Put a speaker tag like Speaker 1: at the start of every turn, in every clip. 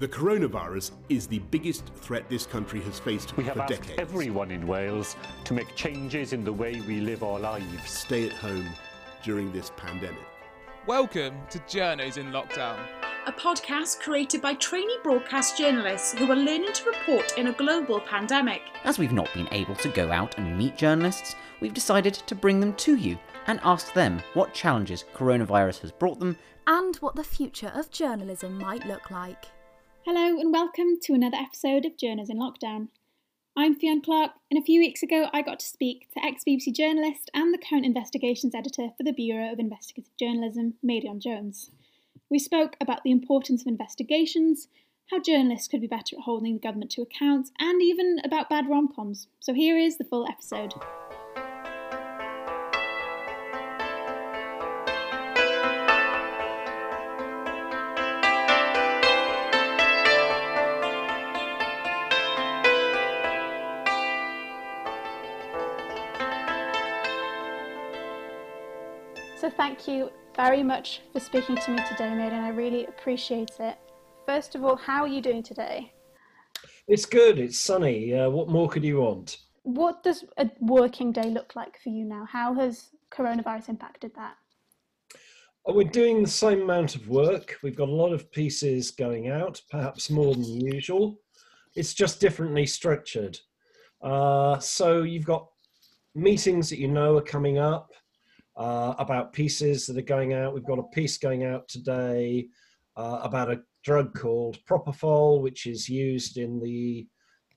Speaker 1: The coronavirus is the biggest threat this country has faced
Speaker 2: We have
Speaker 1: for
Speaker 2: asked
Speaker 1: decades.
Speaker 2: everyone in Wales to make changes in the way we live our lives.
Speaker 1: Stay at home during this pandemic.
Speaker 3: Welcome to Journos in Lockdown.
Speaker 4: a podcast created by trainee broadcast journalists who are learning to report in a global pandemic.
Speaker 5: As we've not been able to go out and meet journalists, we've decided to bring them to you and ask them what challenges coronavirus has brought them
Speaker 6: and what the future of journalism might look like.
Speaker 7: Hello and welcome to another episode of Journos in Lockdown. I'm Fionn Clark, and a few weeks ago I got to speak to ex BBC journalist and the current investigations editor for the Bureau of Investigative Journalism, Meirion Jones. We spoke about the importance of investigations, how journalists could be better at holding the government to account, and even about bad rom coms. So here is the full episode. Thank you very much for speaking to me today, Meirion. I really appreciate it. First of all, how are you doing today?
Speaker 8: It's good. It's sunny. Uh, what more could you want?
Speaker 7: What does a working day look like for you now? How has coronavirus impacted that?
Speaker 8: Oh, we're doing the same amount of work. We've got a lot of pieces going out, perhaps more than usual. It's just differently structured. Uh, so you've got meetings that you know are coming up uh, about pieces that are going out. We've got a piece going out today uh, about a drug called Propofol, which is used in the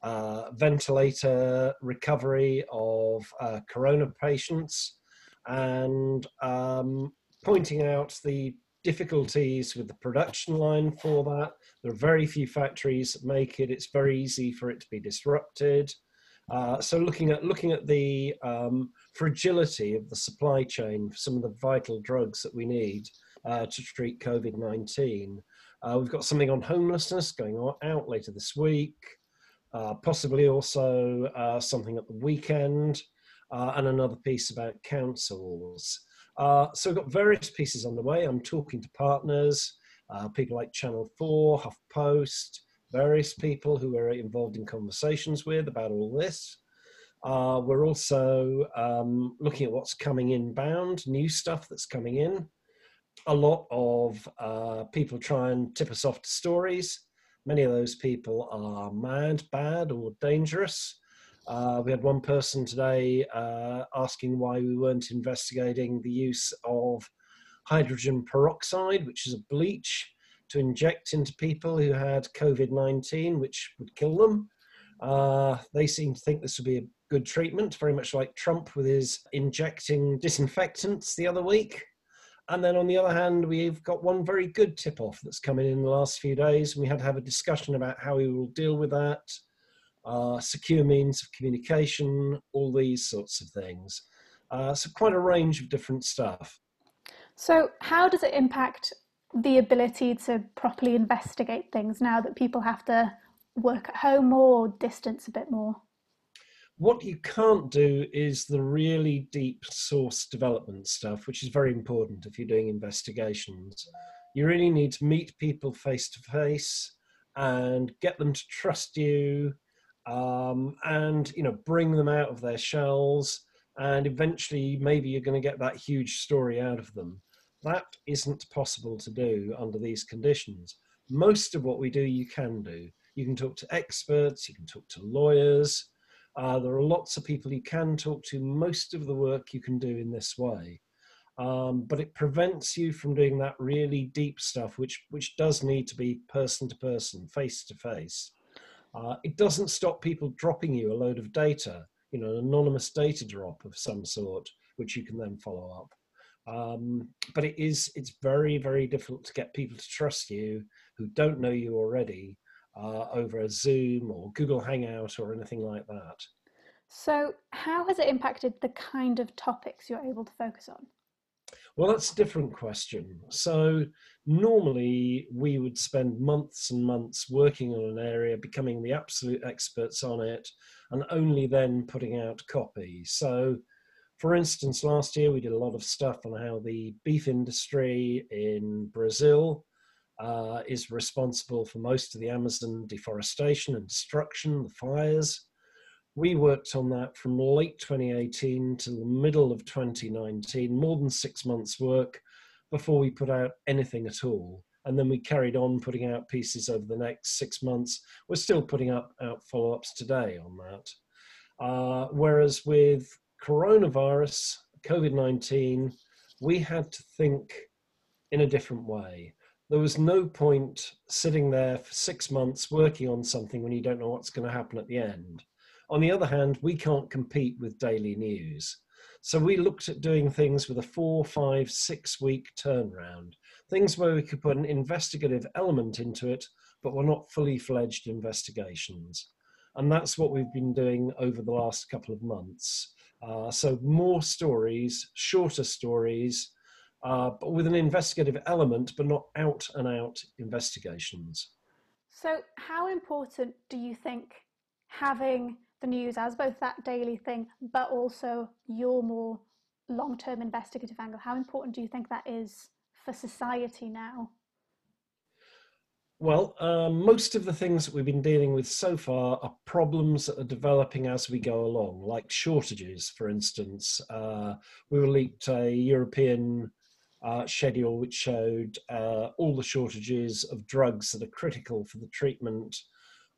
Speaker 8: uh, ventilator recovery of uh, corona patients, and um, pointing out the difficulties with the production line for that. There are very few factories that make it. It's very easy for it to be disrupted. Uh, so looking at looking at the um, fragility of the supply chain for some of the vital drugs that we need uh, to treat COVID nineteen. Uh, we've got something on homelessness going on, out later this week. Uh, possibly also uh, something at the weekend, and another piece about councils. so we've got various pieces on the way. I'm talking to partners, people like Channel Four, HuffPost, various people who we're involved in conversations with about all this. Uh, we're also um, looking at what's coming inbound, new stuff that's coming in. A lot of uh, people try and tip us off to stories. Many of those people are mad, bad, or dangerous. Uh, we had one person today uh, asking why we weren't investigating the use of hydrogen peroxide, which is a bleach to inject into people who had COVID 19, which would kill them. Uh, they seem to think this would be a good treatment, very much like Trump with his injecting disinfectants the other week. And then on the other hand, we've got one very good tip off that's coming in the last few days. We had to have a discussion about how we will deal with that, uh, secure means of communication, all these sorts of things. Uh, so, quite a range of different stuff.
Speaker 7: So, how does it impact the ability to properly investigate things now that people have to work at home or distance a bit more?
Speaker 8: What you can't do is the really deep source development stuff, which is very important if you're doing investigations. You really need to meet people face to face and get them to trust you um, and you know bring them out of their shells and eventually maybe you're going to get that huge story out of them that isn't possible to do under these conditions. Most of what we do, you can do. You can talk to experts, you can talk to lawyers. Uh, there are lots of people you can talk to. Most of the work you can do in this way. Um, but it prevents you from doing that really deep stuff, which, which does need to be person to person, face to face. Uh, it doesn't stop people dropping you a load of data, you know, an anonymous data drop of some sort, which you can then follow up. Um, but it is it's very very difficult to get people to trust you who don't know you already uh, over a Zoom or Google Hangout or anything like that.
Speaker 7: So, how has it impacted the kind of topics you're able to focus on?
Speaker 8: Well, that's a different question. So, normally we would spend months and months working on an area, becoming the absolute experts on it, and only then putting out copy. So, for instance, last year we did a lot of stuff on how the beef industry in Brazil uh, is responsible for most of the Amazon deforestation and destruction, the fires. We worked on that from late 2018 to the middle of 2019, more than six months' work before we put out anything at all. And then we carried on putting out pieces over the next six months. We're still putting up out follow ups today on that. Uh, whereas with coronavirus, COVID 19, we had to think in a different way. There was no point sitting there for six months working on something when you don't know what's going to happen at the end. On the other hand, we can't compete with daily news. So we looked at doing things with a four, five, six week turnaround, things where we could put an investigative element into it, but were not fully fledged investigations. And that's what we've been doing over the last couple of months. Uh, so more stories, shorter stories, uh, but with an investigative element, but not out and out investigations.
Speaker 7: So, how important do you think having the news as both that daily thing, but also your more long term investigative angle, how important do you think that is for society now?
Speaker 8: Well, um, most of the things that we've been dealing with so far are problems that are developing as we go along, like shortages, for instance. Uh, we were leaked a European uh, schedule which showed uh, all the shortages of drugs that are critical for the treatment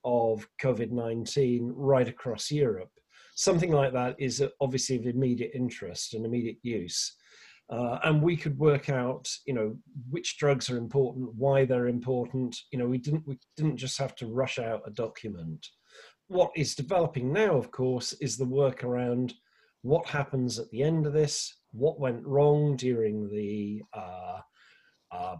Speaker 8: of COVID 19 right across Europe. Something like that is obviously of immediate interest and immediate use. Uh, and we could work out, you know, which drugs are important, why they're important. You know, we didn't we didn't just have to rush out a document. What is developing now, of course, is the work around what happens at the end of this, what went wrong during the uh, uh,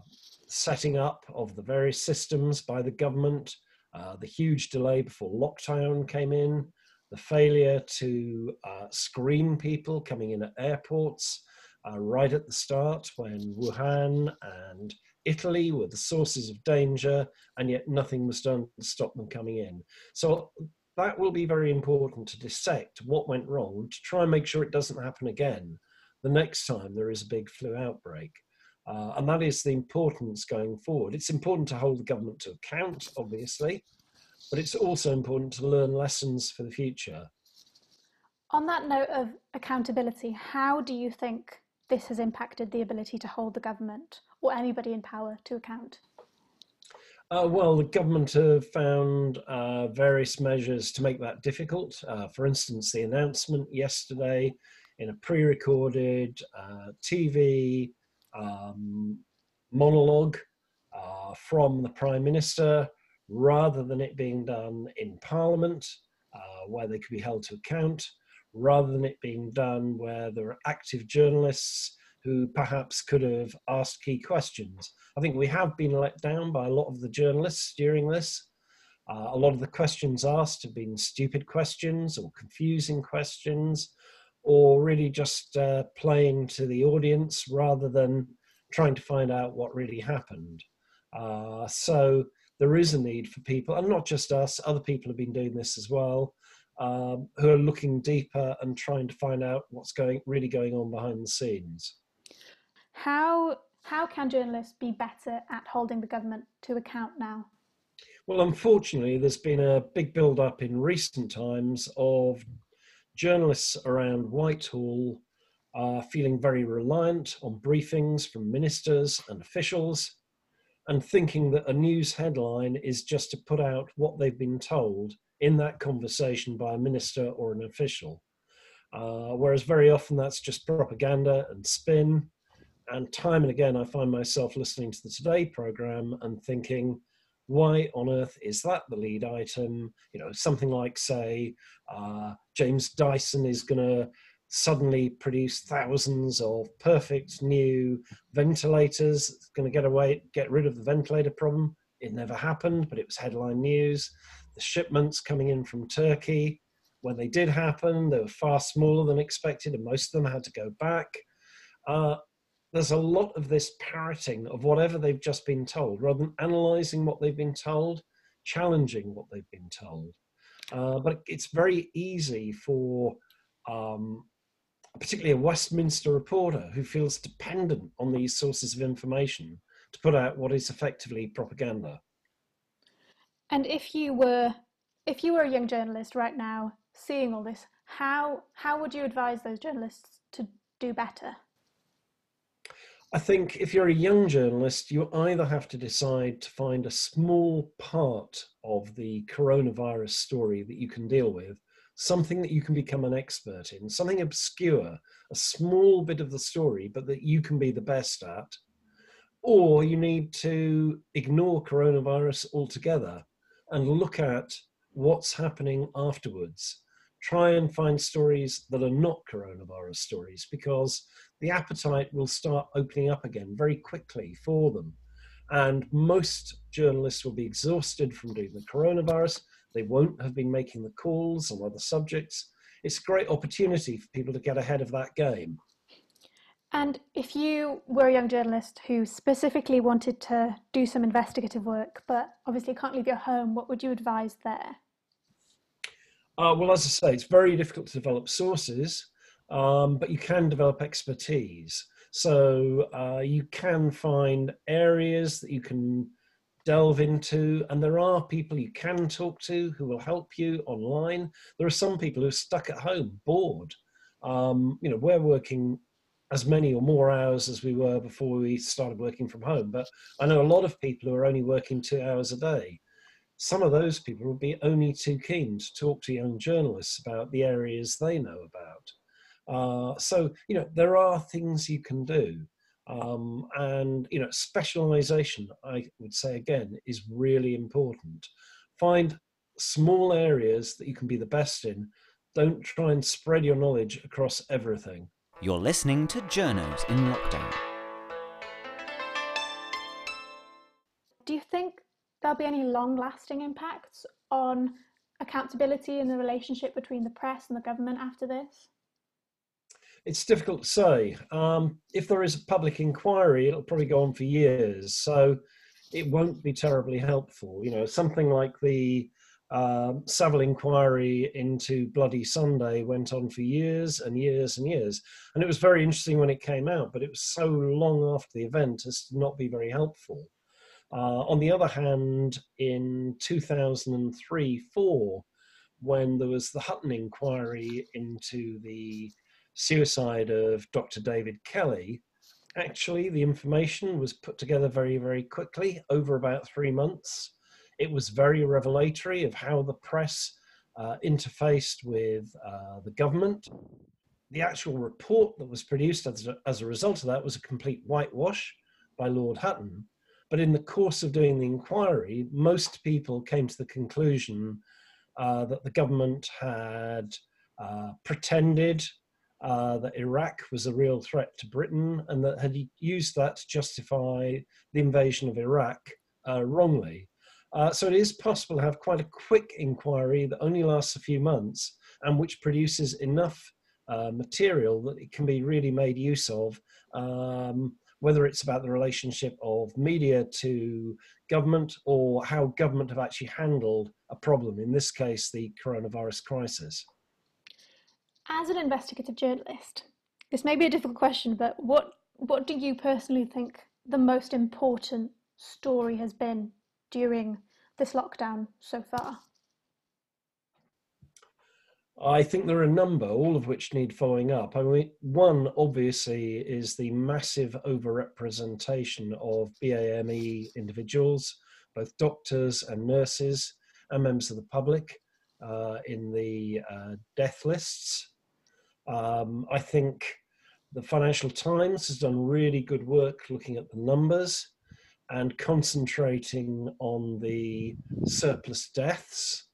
Speaker 8: setting up of the various systems by the government, uh, the huge delay before lockdown came in, the failure to uh, screen people coming in at airports uh, right at the start when Wuhan and Italy were the sources of danger, and yet nothing was done to stop them coming in. So that will be very important to dissect what went wrong to try and make sure it doesn't happen again the next time there is a big flu outbreak. Uh, and that is the importance going forward. It's important to hold the government to account, obviously, but it's also important to learn lessons for the future.
Speaker 7: On that note of accountability, how do you think this has impacted the ability to hold the government or anybody in power to account?
Speaker 8: Uh, well, the government have found uh, various measures to make that difficult. Uh, for instance, the announcement yesterday in a pre-recorded uh, TV um, monologue uh, from the Prime Minister, rather than it being done in Parliament, uh, where they could be held to account, rather than it being done where there are active journalists who perhaps could have asked key questions. I think we have been let down by a lot of the journalists during this. Uh, a lot of the questions asked have been stupid questions or confusing questions or really just uh, playing to the audience rather than trying to find out what really happened. Uh, so there is a need for people, and not just us, other people have been doing this as well, um, who are looking deeper and trying to find out what's going really going on behind the scenes.
Speaker 7: How how can journalists be better at holding the government to account now?
Speaker 8: Well, unfortunately, there's been a big build up in recent times of journalists around Whitehall are feeling very reliant on briefings from ministers and officials and thinking that a news headline is just to put out what they've been told in that conversation by a minister or an official. Uh, whereas very often that's just propaganda and spin. And time and again, I find myself listening to the Today program and thinking, why on earth is that the lead item? You know, something like, say, uh, James Dyson is going to suddenly produce thousands of perfect new ventilators. It's going to get away, get rid of the ventilator problem. It never happened, but it was headline news. The shipments coming in from Turkey, when they did happen, they were far smaller than expected, and most of them had to go back. Uh, there's a lot of this parroting of whatever they've just been told rather than analyzing what they've been told, challenging what they've been told. Uh, but it's very easy for um, particularly a Westminster reporter who feels dependent on these sources of information to put out what is effectively propaganda.
Speaker 7: And if you were if you were a young journalist right now seeing all this, how how would you advise those journalists to do better?
Speaker 8: I think if you're a young journalist, you either have to decide to find a small part of the coronavirus story that you can deal with, something that you can become an expert in, something obscure, a small bit of the story, but that you can be the best at, or you need to ignore coronavirus altogether and look at what's happening afterwards. Try and find stories that are not coronavirus stories because the appetite will start opening up again very quickly for them. And most journalists will be exhausted from doing the coronavirus. They won't have been making the calls on other subjects. It's a great opportunity for people to get ahead of that game.
Speaker 7: And if you were a young journalist who specifically wanted to do some investigative work, but obviously can't leave your home, what would you advise there?
Speaker 8: Uh, well, as I say, it's very difficult to develop sources, um, but you can develop expertise. So uh, you can find areas that you can delve into, and there are people you can talk to who will help you online. There are some people who are stuck at home, bored. Um, you know, we're working as many or more hours as we were before we started working from home, but I know a lot of people who are only working two hours a day some of those people will be only too keen to talk to young journalists about the areas they know about. Uh, so, you know, there are things you can do. Um, and, you know, specialization, I would say again, is really important. Find small areas that you can be the best in. Don't try and spread your knowledge across everything.
Speaker 5: You're listening to Journos in Lockdown.
Speaker 7: Do you think there'll be any long lasting impacts on accountability and the relationship between the press and the government after this?
Speaker 8: It's difficult to say. Um, if there is a public inquiry, it'll probably go on for years. So it won't be terribly helpful. You know, something like the uh, Saville inquiry into Bloody Sunday went on for years and years and years. And it was very interesting when it came out, but it was so long after the event as to not be very helpful. Uh, on the other hand, in 2003 4, when there was the Hutton inquiry into the suicide of Dr. David Kelly, actually the information was put together very, very quickly over about three months. It was very revelatory of how the press uh, interfaced with uh, the government. The actual report that was produced as a, as a result of that was a complete whitewash by Lord Hutton. But in the course of doing the inquiry, most people came to the conclusion uh, that the government had uh, pretended uh, that Iraq was a real threat to Britain and that had used that to justify the invasion of Iraq uh, wrongly. Uh, so it is possible to have quite a quick inquiry that only lasts a few months and which produces enough uh, material that it can be really made use of um, whether it's about the relationship of media to government or how government have actually handled a problem, in this case, the coronavirus crisis.
Speaker 7: As an investigative journalist, this may be a difficult question, but what, what do you personally think the most important story has been during this lockdown so far?
Speaker 8: I think there are a number, all of which need following up. I mean, one obviously is the massive overrepresentation of BAME individuals, both doctors and nurses and members of the public uh, in the uh, death lists. Um, I think the Financial Times has done really good work looking at the numbers and concentrating on the surplus deaths,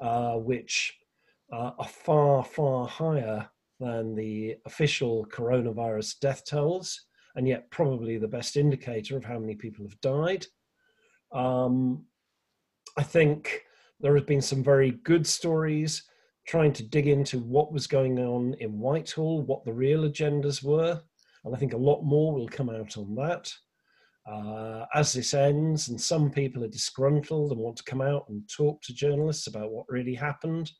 Speaker 8: uh, which uh, are far, far higher than the official coronavirus death tolls, and yet probably the best indicator of how many people have died. Um, I think there have been some very good stories trying to dig into what was going on in Whitehall, what the real agendas were, and I think a lot more will come out on that. Uh, as this ends, and some people are disgruntled and want to come out and talk to journalists about what really happened,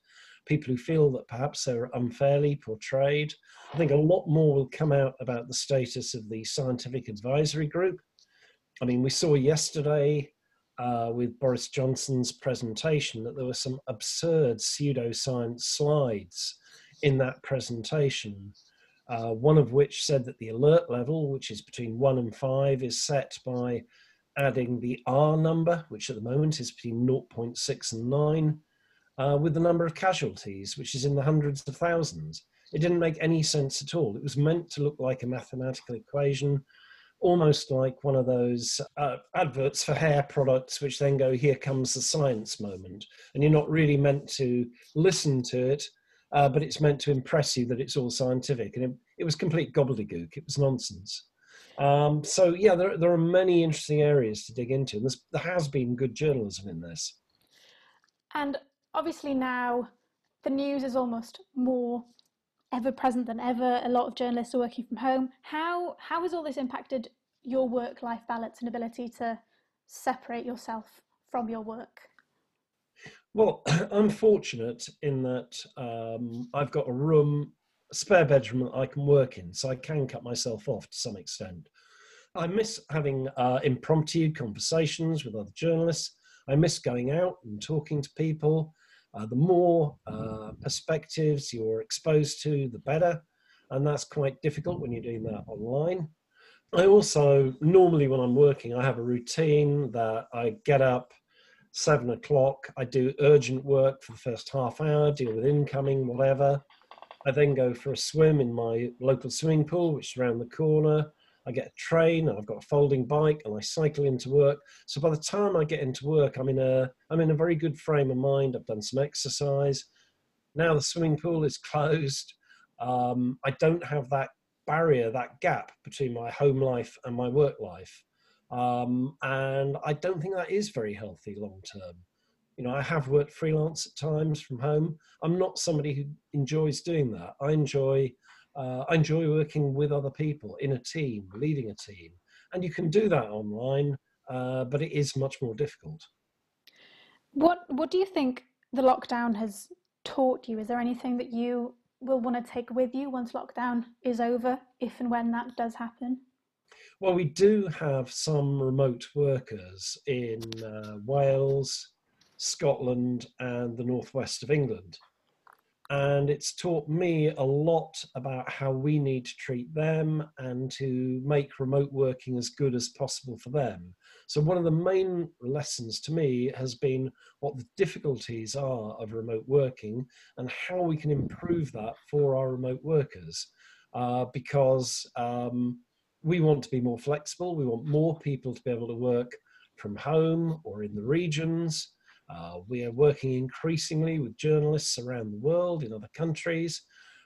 Speaker 8: people who feel that perhaps they're unfairly portrayed. I think a lot more will come out about the status of the scientific advisory group. I mean, we saw yesterday uh, with Boris Johnson's presentation that there were some absurd pseudoscience slides in that presentation. Uh, one of which said that the alert level, which is between one and five, is set by adding the R number, which at the moment is between 0.6 and 9, uh, with the number of casualties, which is in the hundreds of thousands. It didn't make any sense at all. It was meant to look like a mathematical equation, almost like one of those uh, adverts for hair products, which then go, Here comes the science moment. And you're not really meant to listen to it, uh, but it's meant to impress you that it's all scientific. And it, it was complete gobbledygook, it was nonsense. Um, so yeah, there, there are many interesting areas to dig into, and there has been good journalism in this.
Speaker 7: And obviously now the news is almost more ever present than ever. A lot of journalists are working from home. How how has all this impacted your work life balance and ability to separate yourself from your work?
Speaker 8: Well, I'm fortunate in that um, I've got a room spare bedroom that I can work in, so I can cut myself off to some extent. I miss having uh, impromptu conversations with other journalists. I miss going out and talking to people. Uh, the more uh, perspectives you're exposed to, the better. And that's quite difficult when you're doing that online. I also, normally when I'm working, I have a routine that I get up seven o'clock, I do urgent work for the first half hour, deal with incoming, whatever. I then go for a swim in my local swimming pool, which is around the corner. I get a train and I've got a folding bike and I cycle into work. So by the time I get into work, I'm in a I'm in a very good frame of mind. I've done some exercise. Now the swimming pool is closed. Um, I don't have that barrier, that gap between my home life and my work life. Um, and I don't think that is very healthy long term you know, I have worked freelance at times from home. I'm not somebody who enjoys doing that. I enjoy, uh, I enjoy working with other people in a team, leading a team, and you can do that online, uh, but it is much more difficult.
Speaker 7: What What do you think the lockdown has taught you? Is there anything that you will want to take with you once lockdown is over, if and when that does happen?
Speaker 8: Well, we do have some remote workers in uh, Wales, Scotland, and the northwest of England. And it's taught me a lot about how we need to treat them and to make remote working as good as possible for them. So, one of the main lessons to me has been what the difficulties are of remote working and how we can improve that for our remote workers. Uh, because um, we want to be more flexible, we want more people to be able to work from home or in the regions. Uh, we are working increasingly with journalists around the world in other countries.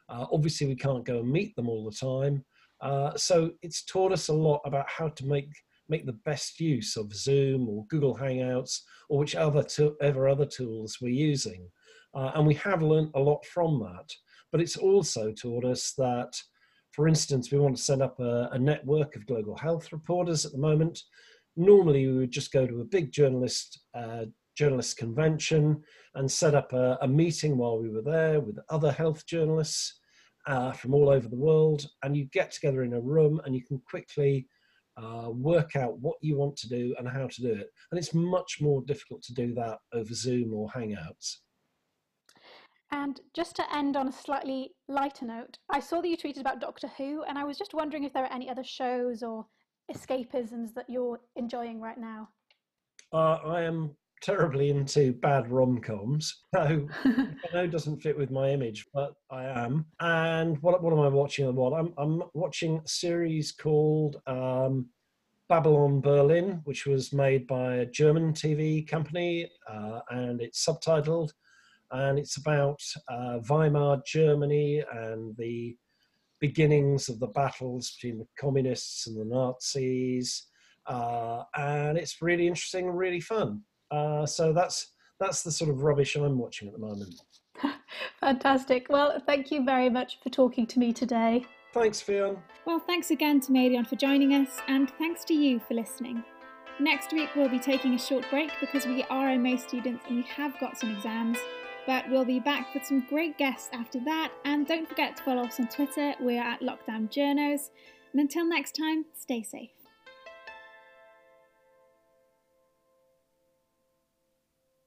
Speaker 8: Uh, obviously, we can't go and meet them all the time. Uh, so it's taught us a lot about how to make make the best use of Zoom or Google Hangouts or whichever to, ever other tools we're using. Uh, and we have learned a lot from that. But it's also taught us that, for instance, we want to set up a, a network of global health reporters at the moment. Normally, we would just go to a big journalist uh, journalists convention and set up a, a, meeting while we were there with other health journalists uh, from all over the world. And you get together in a room and you can quickly uh, work out what you want to do and how to do it. And it's much more difficult to do that over Zoom or Hangouts.
Speaker 7: And just to end on a slightly lighter note, I saw that you tweeted about Doctor Who, and I was just wondering if there are any other shows or escapisms that you're enjoying right now.
Speaker 8: Uh, I am terribly into bad rom coms. So I know doesn't fit with my image, but I am. And what what am I watching? What I'm I'm watching a series called um, Babylon Berlin, which was made by a German TV company, uh, and it's subtitled, and it's about uh, Weimar Germany and the beginnings of the battles between the communists and the Nazis. Uh, and it's really interesting, and really fun. Uh, so that's that's the sort of rubbish I'm watching at the moment.
Speaker 7: Fantastic. Well, thank you very much for talking to me today.
Speaker 8: Thanks, Fionn.
Speaker 9: Well, thanks again to Meirion for joining us, and thanks to you for listening. Next week, we'll be taking a short break because we are MA students and we have got some exams, but we'll be back with some great guests after that. And don't forget to follow us on Twitter, we're at Lockdown Journos. And until next time, stay safe.